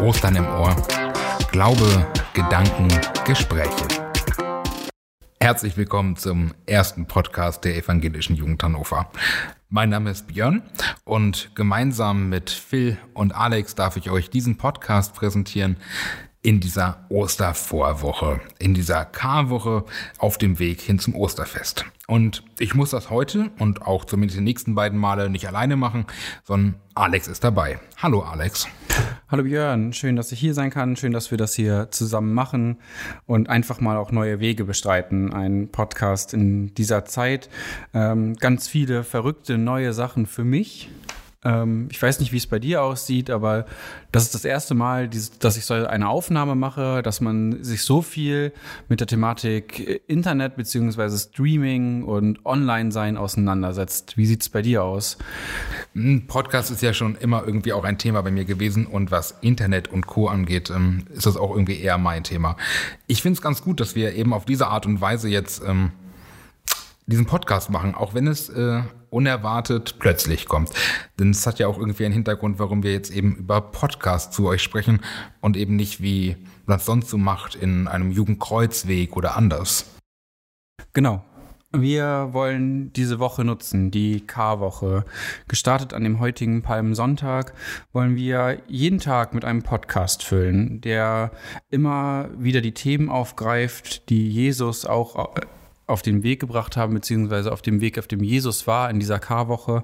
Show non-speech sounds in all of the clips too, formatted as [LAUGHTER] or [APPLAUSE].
Ostern im Ohr. Glaube, Gedanken, Gespräche. Herzlich willkommen zum ersten Podcast der Evangelischen Jugend Hannover. Mein Name ist Björn und gemeinsam mit Phil und Alex darf ich euch diesen Podcast präsentieren, in dieser Ostervorwoche, in dieser Karwoche auf dem Weg hin zum Osterfest. Und ich muss das heute und auch zumindest die nächsten beiden Male nicht alleine machen, sondern Alex ist dabei. Hallo Alex. Hallo Björn, schön, dass ich hier sein kann, schön, dass wir das hier zusammen machen und einfach mal auch neue Wege bestreiten. Ein Podcast in dieser Zeit, ähm, ganz viele verrückte neue Sachen für mich ähm, ich weiß nicht, wie es bei dir aussieht, aber das ist das erste Mal, dass ich so eine Aufnahme mache, dass man sich so viel mit der Thematik Internet beziehungsweise Streaming und Online-Sein auseinandersetzt. Wie sieht es bei dir aus? Hm, Podcast ist ja schon immer irgendwie auch ein Thema bei mir gewesen und was Internet und Co. angeht, ähm, ist das auch irgendwie eher mein Thema. Ich finde es ganz gut, dass wir eben auf diese Art und Weise jetzt ähm, diesen Podcast machen, auch wenn es äh, unerwartet plötzlich kommt. Denn es hat ja auch irgendwie einen Hintergrund, warum wir jetzt eben über Podcast zu euch sprechen und eben nicht wie man es sonst so macht in einem Jugendkreuzweg oder anders. Genau. Wir wollen diese Woche nutzen, die K-Woche. Gestartet an dem heutigen Palmsonntag wollen wir jeden Tag mit einem Podcast füllen, der immer wieder die Themen aufgreift, die Jesus auch auf den Weg gebracht haben, beziehungsweise auf dem Weg, auf dem Jesus war in dieser Karwoche.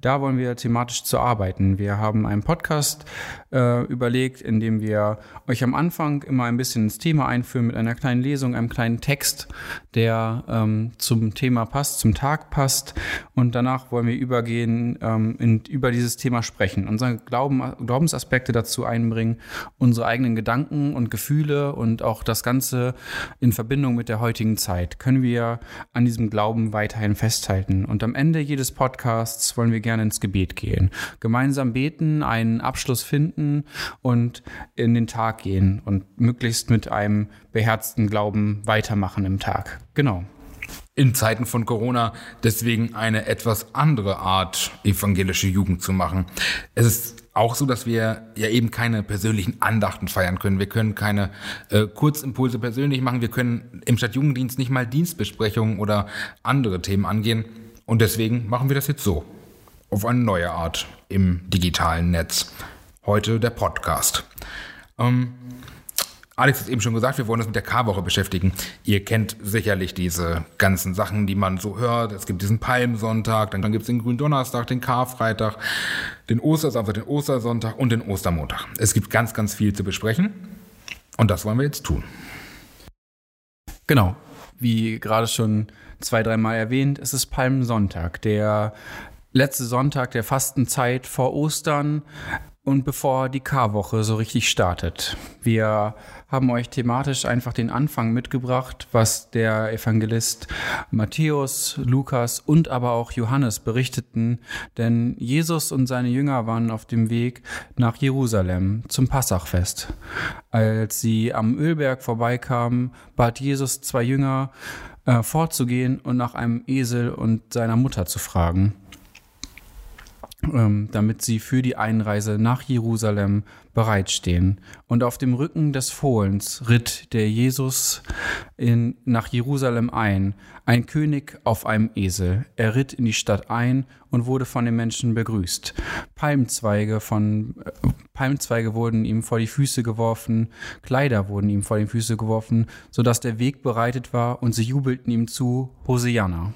Da wollen wir thematisch zu arbeiten. Wir haben einen Podcast äh, überlegt, in dem wir euch am Anfang immer ein bisschen ins Thema einführen mit einer kleinen Lesung, einem kleinen Text, der ähm, zum Thema passt, zum Tag passt. Und danach wollen wir übergehen, ähm, in, über dieses Thema sprechen, unsere Glauben, Glaubensaspekte dazu einbringen, unsere eigenen Gedanken und Gefühle und auch das Ganze in Verbindung mit der heutigen Zeit. Können wir an diesem Glauben weiterhin festhalten. Und am Ende jedes Podcasts wollen wir gerne ins Gebet gehen. Gemeinsam beten, einen Abschluss finden und in den Tag gehen und möglichst mit einem beherzten Glauben weitermachen im Tag. Genau. In Zeiten von Corona deswegen eine etwas andere Art evangelische Jugend zu machen. Es ist auch so, dass wir ja eben keine persönlichen Andachten feiern können. Wir können keine äh, Kurzimpulse persönlich machen. Wir können im Stadtjugenddienst nicht mal Dienstbesprechungen oder andere Themen angehen. Und deswegen machen wir das jetzt so. Auf eine neue Art im digitalen Netz. Heute der Podcast. Ähm, Alex hat eben schon gesagt, wir wollen uns mit der K-Woche beschäftigen. Ihr kennt sicherlich diese ganzen Sachen, die man so hört. Es gibt diesen Palmsonntag, dann gibt es den Gründonnerstag, den Karfreitag, den Ostersamstag, den Ostersonntag und den Ostermontag. Es gibt ganz, ganz viel zu besprechen und das wollen wir jetzt tun. Genau, wie gerade schon zwei, dreimal erwähnt, es ist Palmsonntag, der letzte Sonntag der Fastenzeit vor Ostern und bevor die K-Woche so richtig startet. Wir haben euch thematisch einfach den Anfang mitgebracht, was der Evangelist Matthäus, Lukas und aber auch Johannes berichteten, denn Jesus und seine Jünger waren auf dem Weg nach Jerusalem zum Passachfest. Als sie am Ölberg vorbeikamen, bat Jesus zwei Jünger, äh, vorzugehen und nach einem Esel und seiner Mutter zu fragen damit sie für die Einreise nach Jerusalem bereitstehen. Und auf dem Rücken des Fohlens ritt der Jesus in, nach Jerusalem ein, ein König auf einem Esel. Er ritt in die Stadt ein und wurde von den Menschen begrüßt. Palmzweige von äh, Palmzweige wurden ihm vor die Füße geworfen, Kleider wurden ihm vor die Füße geworfen, so dass der Weg bereitet war und sie jubelten ihm zu Hosianna.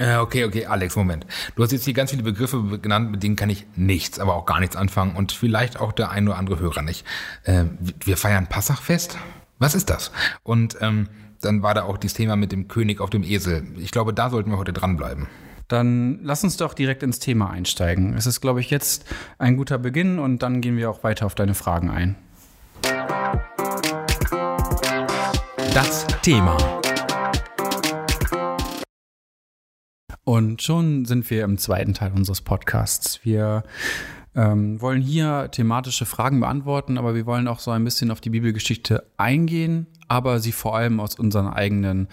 Äh, okay, okay, Alex, Moment. Du hast jetzt hier ganz viele Begriffe genannt, mit denen kann ich nichts, aber auch gar nichts anfangen und vielleicht auch der ein oder andere Hörer nicht. Äh, wir feiern Passachfest? Was ist das? Und ähm, dann war da auch dieses Thema mit dem König auf dem Esel. Ich glaube, da sollten wir heute dranbleiben. Dann lass uns doch direkt ins Thema einsteigen. Es ist, glaube ich, jetzt ein guter Beginn und dann gehen wir auch weiter auf deine Fragen ein. Das Thema. Und schon sind wir im zweiten Teil unseres Podcasts. Wir ähm, wollen hier thematische Fragen beantworten, aber wir wollen auch so ein bisschen auf die Bibelgeschichte eingehen, aber sie vor allem aus unseren eigenen,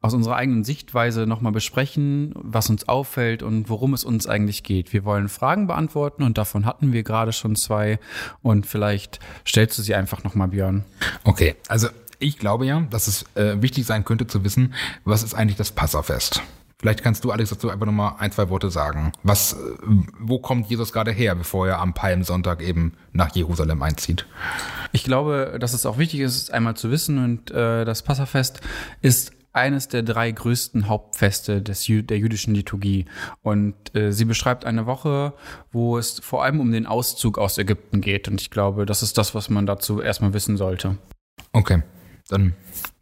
aus unserer eigenen Sichtweise nochmal besprechen, was uns auffällt und worum es uns eigentlich geht. Wir wollen Fragen beantworten und davon hatten wir gerade schon zwei und vielleicht stellst du sie einfach nochmal, Björn. Okay, also ich glaube ja, dass es äh, wichtig sein könnte zu wissen, was ist eigentlich das Passafest? Vielleicht kannst du, Alex, dazu einfach nochmal ein, zwei Worte sagen. Was, äh, wo kommt Jesus gerade her, bevor er am Palmsonntag eben nach Jerusalem einzieht? Ich glaube, dass es auch wichtig ist, einmal zu wissen, und äh, das Passafest ist eines der drei größten Hauptfeste des, der jüdischen Liturgie. Und äh, sie beschreibt eine Woche, wo es vor allem um den Auszug aus Ägypten geht. Und ich glaube, das ist das, was man dazu erstmal wissen sollte. Okay, dann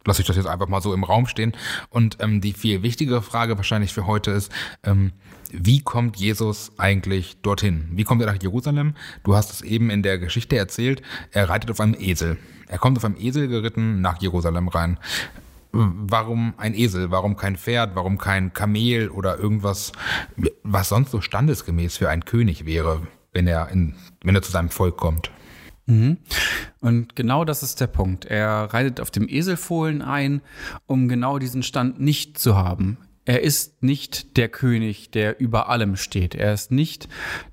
lasse ich das jetzt einfach mal so im Raum stehen. Und ähm, die viel wichtigere Frage wahrscheinlich für heute ist, ähm, wie kommt Jesus eigentlich dorthin? Wie kommt er nach Jerusalem? Du hast es eben in der Geschichte erzählt, er reitet auf einem Esel. Er kommt auf einem Esel geritten nach Jerusalem rein. Warum ein Esel? Warum kein Pferd? Warum kein Kamel oder irgendwas, was sonst so standesgemäß für einen König wäre, wenn er, in, wenn er zu seinem Volk kommt? Mhm. Und genau das ist der Punkt. Er reitet auf dem Eselfohlen ein, um genau diesen Stand nicht zu haben. Er ist nicht der König, der über allem steht. Er ist nicht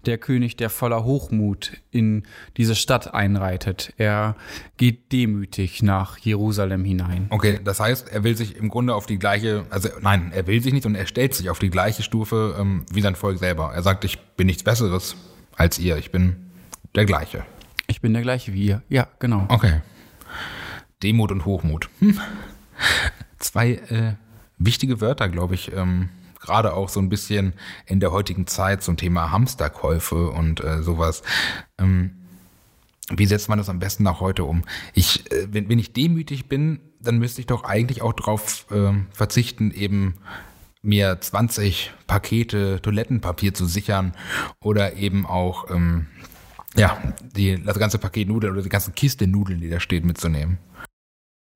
der König, der voller Hochmut in diese Stadt einreitet. Er geht demütig nach Jerusalem hinein. Okay, das heißt, er will sich im Grunde auf die gleiche, also nein, er will sich nicht, sondern er stellt sich auf die gleiche Stufe ähm, wie sein Volk selber. Er sagt, ich bin nichts Besseres als ihr, ich bin der gleiche. Ich bin der gleiche wie ihr. Ja, genau. Okay. Demut und Hochmut. Hm. Zwei äh, wichtige Wörter, glaube ich. Ähm, Gerade auch so ein bisschen in der heutigen Zeit zum Thema Hamsterkäufe und äh, sowas. Ähm, wie setzt man das am besten nach heute um? Ich, äh, wenn, wenn ich demütig bin, dann müsste ich doch eigentlich auch darauf äh, verzichten, eben mir 20 Pakete Toilettenpapier zu sichern oder eben auch ähm, ja, die, das ganze Paket Nudeln oder die ganze Kiste Nudeln, die da steht, mitzunehmen.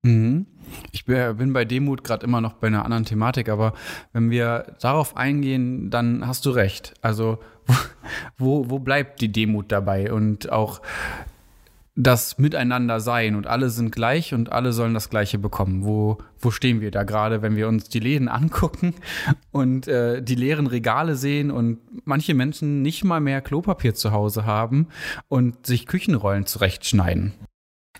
Mhm. Ich bin bei Demut gerade immer noch bei einer anderen Thematik, aber wenn wir darauf eingehen, dann hast du recht. Also [LAUGHS] wo, wo bleibt die Demut dabei? Und auch das Miteinander sein und alle sind gleich und alle sollen das Gleiche bekommen. Wo, wo stehen wir da gerade, wenn wir uns die Läden [LAUGHS] angucken und äh, die leeren Regale sehen und manche Menschen nicht mal mehr Klopapier zu Hause haben und sich Küchenrollen zurechtschneiden?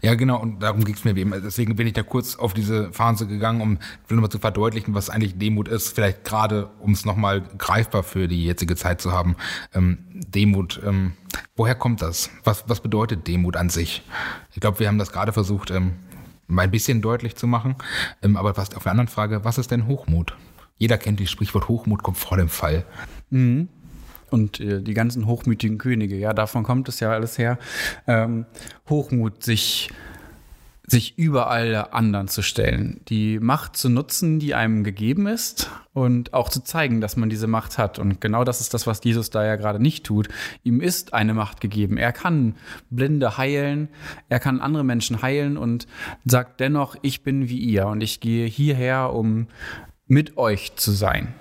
Ja, genau, und darum ging es mir eben. Deswegen bin ich da kurz auf diese Phase gegangen, um nochmal zu verdeutlichen, was eigentlich Demut ist. Vielleicht gerade, um es nochmal greifbar für die jetzige Zeit zu haben. Ähm, Demut, ähm, woher kommt das? Was, was bedeutet Demut an sich? Ich glaube, wir haben das gerade versucht, ähm, mal ein bisschen deutlich zu machen. Ähm, aber was, auf der anderen Frage, was ist denn Hochmut? Jeder kennt die Sprichwort Hochmut kommt vor dem Fall. Mhm und äh, die ganzen hochmütigen Könige. Ja, davon kommt es ja alles her. Ähm, Hochmut, sich sich über alle anderen zu stellen, die Macht zu nutzen, die einem gegeben ist und auch zu zeigen, dass man diese Macht hat. Und genau das ist das, was Jesus da ja gerade nicht tut. Ihm ist eine Macht gegeben. Er kann Blinde heilen, er kann andere Menschen heilen und sagt dennoch, ich bin wie ihr und ich gehe hierher, um mit euch zu sein.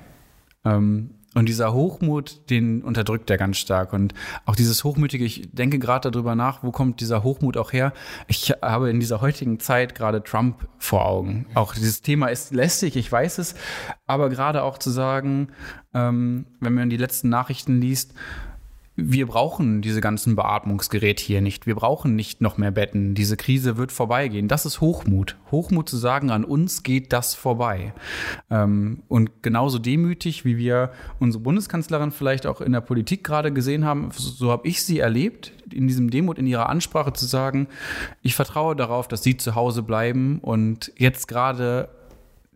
Ähm, und dieser Hochmut, den unterdrückt er ganz stark. Und auch dieses Hochmütige, ich denke gerade darüber nach, wo kommt dieser Hochmut auch her? Ich habe in dieser heutigen Zeit gerade Trump vor Augen. Auch dieses Thema ist lästig, ich weiß es, aber gerade auch zu sagen, ähm, wenn man die letzten Nachrichten liest, wir brauchen diese ganzen Beatmungsgeräte hier nicht. Wir brauchen nicht noch mehr Betten. Diese Krise wird vorbeigehen. Das ist Hochmut. Hochmut zu sagen, an uns geht das vorbei. Ähm, und genauso demütig, wie wir unsere Bundeskanzlerin vielleicht auch in der Politik gerade gesehen haben, so habe ich sie erlebt, in diesem Demut, in ihrer Ansprache zu sagen, ich vertraue darauf, dass sie zu Hause bleiben und jetzt gerade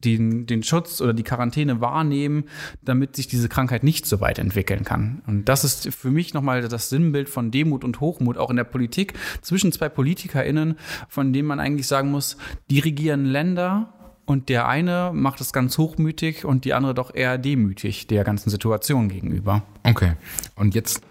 den, den Schutz oder die Quarantäne wahrnehmen, damit sich diese Krankheit nicht so weit entwickeln kann. Und das ist für mich nochmal das Sinnbild von Demut und Hochmut, auch in der Politik, zwischen zwei PolitikerInnen, von denen man eigentlich sagen muss, die regieren Länder und der eine macht es ganz hochmütig und die andere doch eher demütig der ganzen Situation gegenüber. Okay. Und jetzt,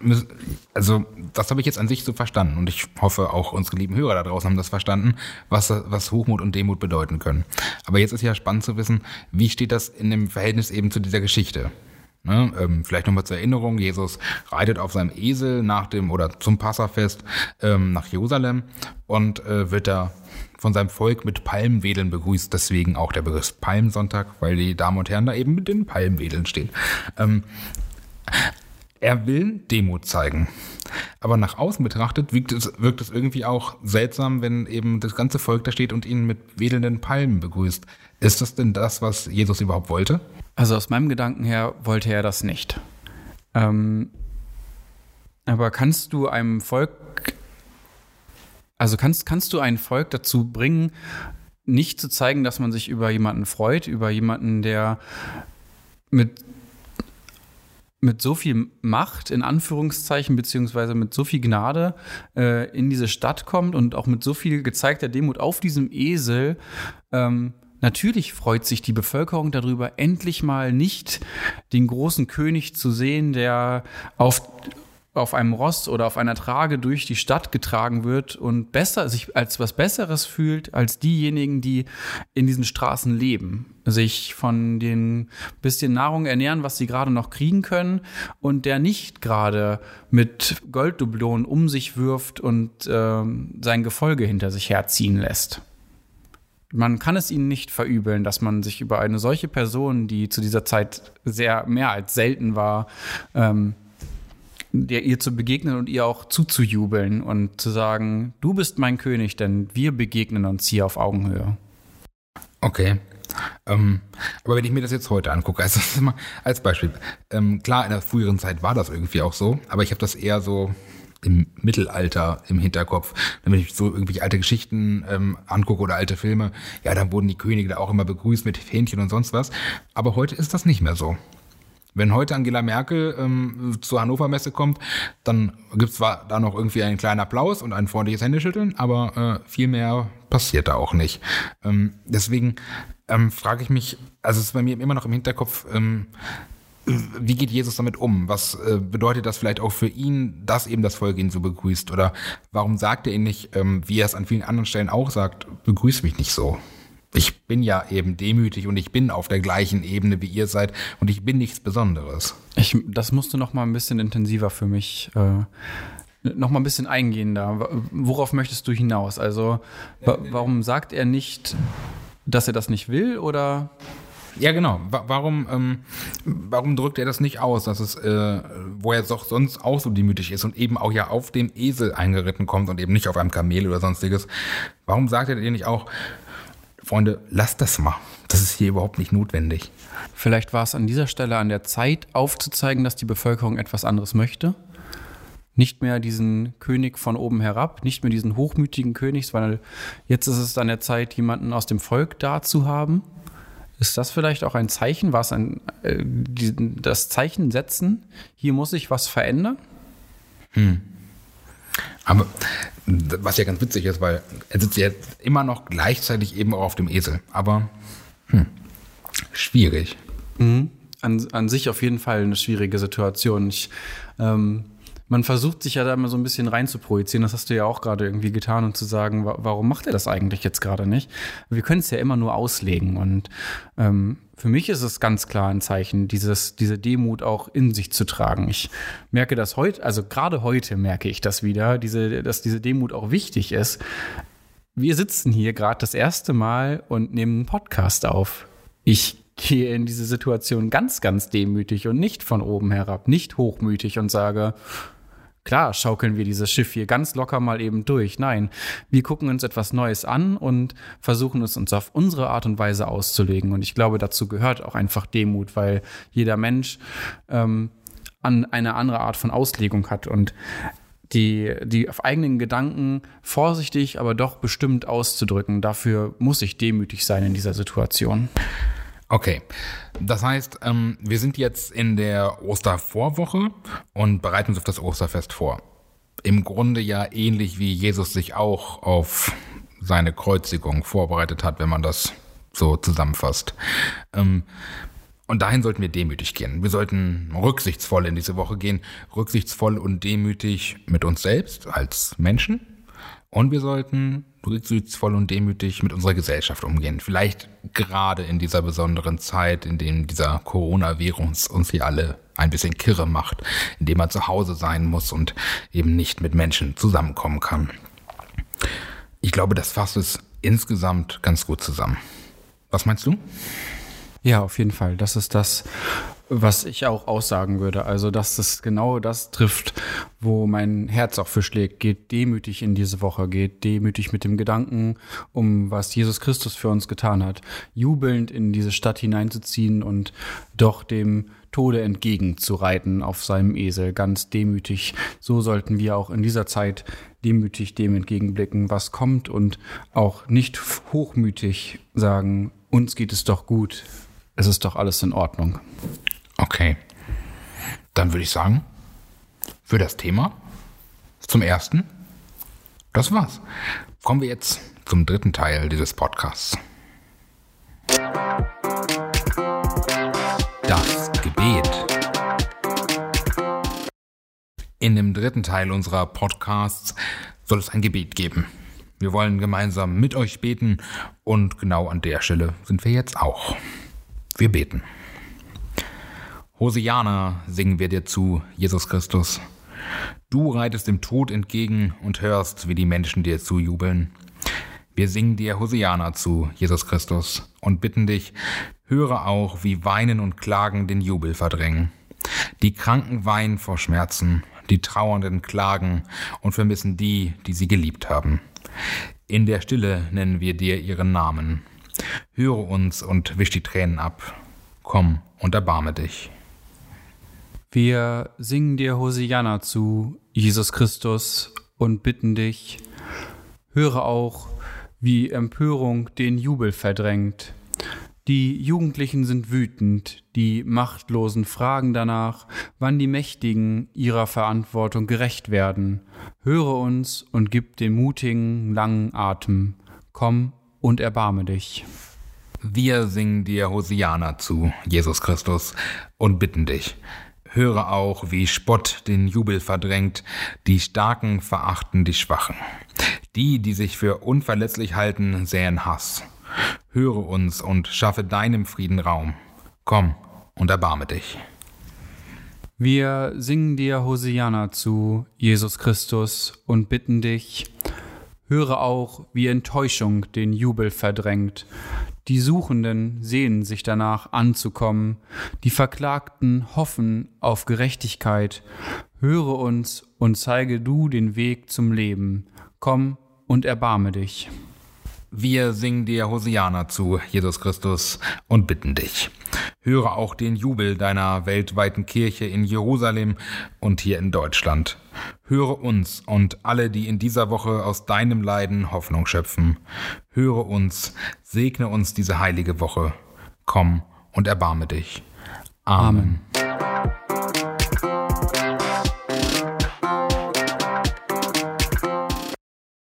also das habe ich jetzt an sich so verstanden und ich hoffe auch unsere lieben Hörer da draußen haben das verstanden, was, was Hochmut und Demut bedeuten können. Aber jetzt ist ja spannend zu wissen, wie steht das in dem Verhältnis eben zu dieser Geschichte? Ne? Ähm, vielleicht nochmal zur Erinnerung, Jesus reitet auf seinem Esel nach dem oder zum Passafest ähm, nach Jerusalem und äh, wird da von seinem Volk mit Palmwedeln begrüßt. Deswegen auch der Begriff Palmsonntag, weil die Damen und Herren da eben mit den Palmwedeln stehen. Ähm, er will Demut zeigen. Aber nach außen betrachtet es, wirkt es irgendwie auch seltsam, wenn eben das ganze Volk da steht und ihn mit wedelnden Palmen begrüßt. Ist das denn das, was Jesus überhaupt wollte? Also aus meinem Gedanken her wollte er das nicht. Ähm, aber kannst du einem Volk, also kannst, kannst du ein Volk dazu bringen, nicht zu zeigen, dass man sich über jemanden freut, über jemanden, der mit mit so viel Macht, in Anführungszeichen, beziehungsweise mit so viel Gnade äh, in diese Stadt kommt und auch mit so viel gezeigter Demut auf diesem Esel ähm, Natürlich freut sich die Bevölkerung darüber, endlich mal nicht den großen König zu sehen, der auf auf einem Ross oder auf einer Trage durch die Stadt getragen wird und besser sich als was Besseres fühlt als diejenigen, die in diesen Straßen leben, sich von den bisschen Nahrung ernähren, was sie gerade noch kriegen können und der nicht gerade mit Golddublonen um sich wirft und äh, sein Gefolge hinter sich herziehen lässt man kann es ihnen nicht verübeln, dass man sich über eine solche Person, die zu dieser Zeit sehr mehr als selten war, ähm, der ihr zu begegnen und ihr auch zuzujubeln und zu sagen, du bist mein König, denn wir begegnen uns hier auf Augenhöhe. Okay. Ähm, aber wenn ich mir das jetzt heute angucke, also [LAUGHS] als Beispiel, ähm, klar, in der früheren Zeit war das irgendwie auch so, aber ich habe das eher so im Mittelalter im Hinterkopf. Wenn ich so irgendwelche alte Geschichten ähm, angucke oder alte Filme, ja, dann wurden die Könige da auch immer begrüßt mit Fähnchen und sonst was. Aber heute ist das nicht mehr so. Wenn heute Angela Merkel ähm, zur Hannover Messe kommt, dann gibt es zwar da noch irgendwie einen kleinen Applaus und ein freundliches Händeschütteln, aber äh, viel mehr passiert da auch nicht. Ähm, deswegen ähm, frage ich mich, also es ist bei mir immer noch im Hinterkopf, ähm, wie geht Jesus damit um? Was äh, bedeutet das vielleicht auch für ihn, dass eben das Volk ihn so begrüßt? Oder warum sagt er ihn nicht, ähm, wie er es an vielen anderen Stellen auch sagt, begrüß mich nicht so? Ich bin ja eben demütig und ich bin auf der gleichen Ebene wie ihr seid und ich bin nichts Besonderes. Ich, das musst du noch mal ein bisschen intensiver für mich äh, noch mal ein bisschen eingehender. Worauf möchtest du hinaus? Also warum sagt er nicht, dass er das nicht will oder? Ja, genau. Warum, ähm, warum drückt er das nicht aus, dass es, äh, wo er doch sonst auch so demütig ist und eben auch ja auf dem Esel eingeritten kommt und eben nicht auf einem Kamel oder sonstiges? Warum sagt er dir nicht auch, Freunde, lasst das mal. Das ist hier überhaupt nicht notwendig. Vielleicht war es an dieser Stelle an der Zeit aufzuzeigen, dass die Bevölkerung etwas anderes möchte. Nicht mehr diesen König von oben herab, nicht mehr diesen hochmütigen König, weil jetzt ist es an der Zeit, jemanden aus dem Volk da zu haben ist das vielleicht auch ein Zeichen? War es ein, äh, die, das Zeichen setzen? Hier muss sich was verändern? Hm. Aber was ja ganz witzig ist, weil er sitzt ja immer noch gleichzeitig eben auch auf dem Esel. Aber hm, schwierig. Mhm. An, an sich auf jeden Fall eine schwierige Situation. Ich ähm, man versucht sich ja da immer so ein bisschen rein zu projizieren. Das hast du ja auch gerade irgendwie getan und zu sagen, warum macht er das eigentlich jetzt gerade nicht? Wir können es ja immer nur auslegen. Und ähm, für mich ist es ganz klar ein Zeichen, dieses, diese Demut auch in sich zu tragen. Ich merke das heute, also gerade heute merke ich das wieder, diese, dass diese Demut auch wichtig ist. Wir sitzen hier gerade das erste Mal und nehmen einen Podcast auf. Ich gehe in diese Situation ganz, ganz demütig und nicht von oben herab, nicht hochmütig und sage, Klar, schaukeln wir dieses Schiff hier ganz locker mal eben durch. Nein, wir gucken uns etwas Neues an und versuchen es uns auf unsere Art und Weise auszulegen. Und ich glaube, dazu gehört auch einfach Demut, weil jeder Mensch ähm, an eine andere Art von Auslegung hat und die, die auf eigenen Gedanken vorsichtig, aber doch bestimmt auszudrücken. Dafür muss ich demütig sein in dieser Situation. Okay, das heißt, ähm, wir sind jetzt in der Ostervorwoche und bereiten uns auf das Osterfest vor. Im Grunde ja ähnlich wie Jesus sich auch auf seine Kreuzigung vorbereitet hat, wenn man das so zusammenfasst. Ähm, und dahin sollten wir demütig gehen. Wir sollten rücksichtsvoll in diese Woche gehen, rücksichtsvoll und demütig mit uns selbst als Menschen, Und wir sollten rücksichtsvoll und demütig mit unserer Gesellschaft umgehen. Vielleicht gerade in dieser besonderen Zeit, in dem dieser Coronavirus uns hier alle ein bisschen kirre macht, in dem man zu Hause sein muss und eben nicht mit Menschen zusammenkommen kann. Ich glaube, das fasst es insgesamt ganz gut zusammen. Was meinst du? Ja, auf jeden Fall. Das ist das, was ich auch aussagen würde. Also, dass es genau das trifft, wo mein Herz auch für schlägt. Geht demütig in diese Woche, geht demütig mit dem Gedanken um, was Jesus Christus für uns getan hat, jubelnd in diese Stadt hineinzuziehen und doch dem Tode entgegenzureiten auf seinem Esel, ganz demütig. So sollten wir auch in dieser Zeit demütig dem entgegenblicken, was kommt und auch nicht hochmütig sagen, uns geht es doch gut, es ist doch alles in Ordnung. Okay. Dann würde ich sagen, für das Thema, zum ersten, das war's. Kommen wir jetzt zum dritten Teil dieses Podcasts. Das Gebet. In dem dritten Teil unserer Podcasts soll es ein Gebet geben. Wir wollen gemeinsam mit euch beten und genau an der Stelle sind wir jetzt auch. Wir beten. Hosiana singen wir dir zu, Jesus Christus. Du reitest dem Tod entgegen und hörst, wie die Menschen dir zujubeln. Wir singen dir Hosiana zu, Jesus Christus, und bitten dich, höre auch, wie Weinen und Klagen den Jubel verdrängen. Die Kranken weinen vor Schmerzen, die Trauernden klagen und vermissen die, die sie geliebt haben. In der Stille nennen wir dir ihren Namen. Höre uns und wisch die Tränen ab. Komm und erbarme dich. Wir singen dir Hosianna zu, Jesus Christus, und bitten dich, höre auch, wie Empörung den Jubel verdrängt. Die Jugendlichen sind wütend, die Machtlosen fragen danach, wann die Mächtigen ihrer Verantwortung gerecht werden. Höre uns und gib den Mutigen langen Atem. Komm und erbarme dich. Wir singen dir Hosiana zu, Jesus Christus, und bitten dich. Höre auch, wie Spott den Jubel verdrängt, die Starken verachten die Schwachen. Die, die sich für unverletzlich halten, säen Hass. Höre uns und schaffe deinem Frieden Raum. Komm und erbarme dich. Wir singen dir Hosianna zu, Jesus Christus, und bitten dich, höre auch, wie Enttäuschung den Jubel verdrängt. Die Suchenden sehnen sich danach anzukommen, die Verklagten hoffen auf Gerechtigkeit. Höre uns und zeige du den Weg zum Leben. Komm und erbarme dich. Wir singen dir Hosiana zu, Jesus Christus, und bitten dich. Höre auch den Jubel deiner weltweiten Kirche in Jerusalem und hier in Deutschland. Höre uns und alle, die in dieser Woche aus deinem Leiden Hoffnung schöpfen. Höre uns, segne uns diese heilige Woche. Komm und erbarme dich. Amen.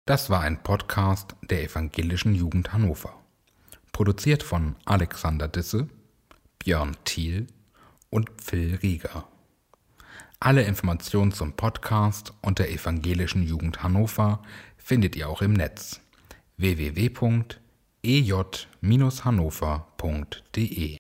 Das war ein Podcast der Evangelischen Jugend Hannover. Produziert von Alexander Disse, Björn Thiel und Phil Rieger. Alle Informationen zum Podcast und der Evangelischen Jugend Hannover findet ihr auch im Netz. www.ej-hannover.de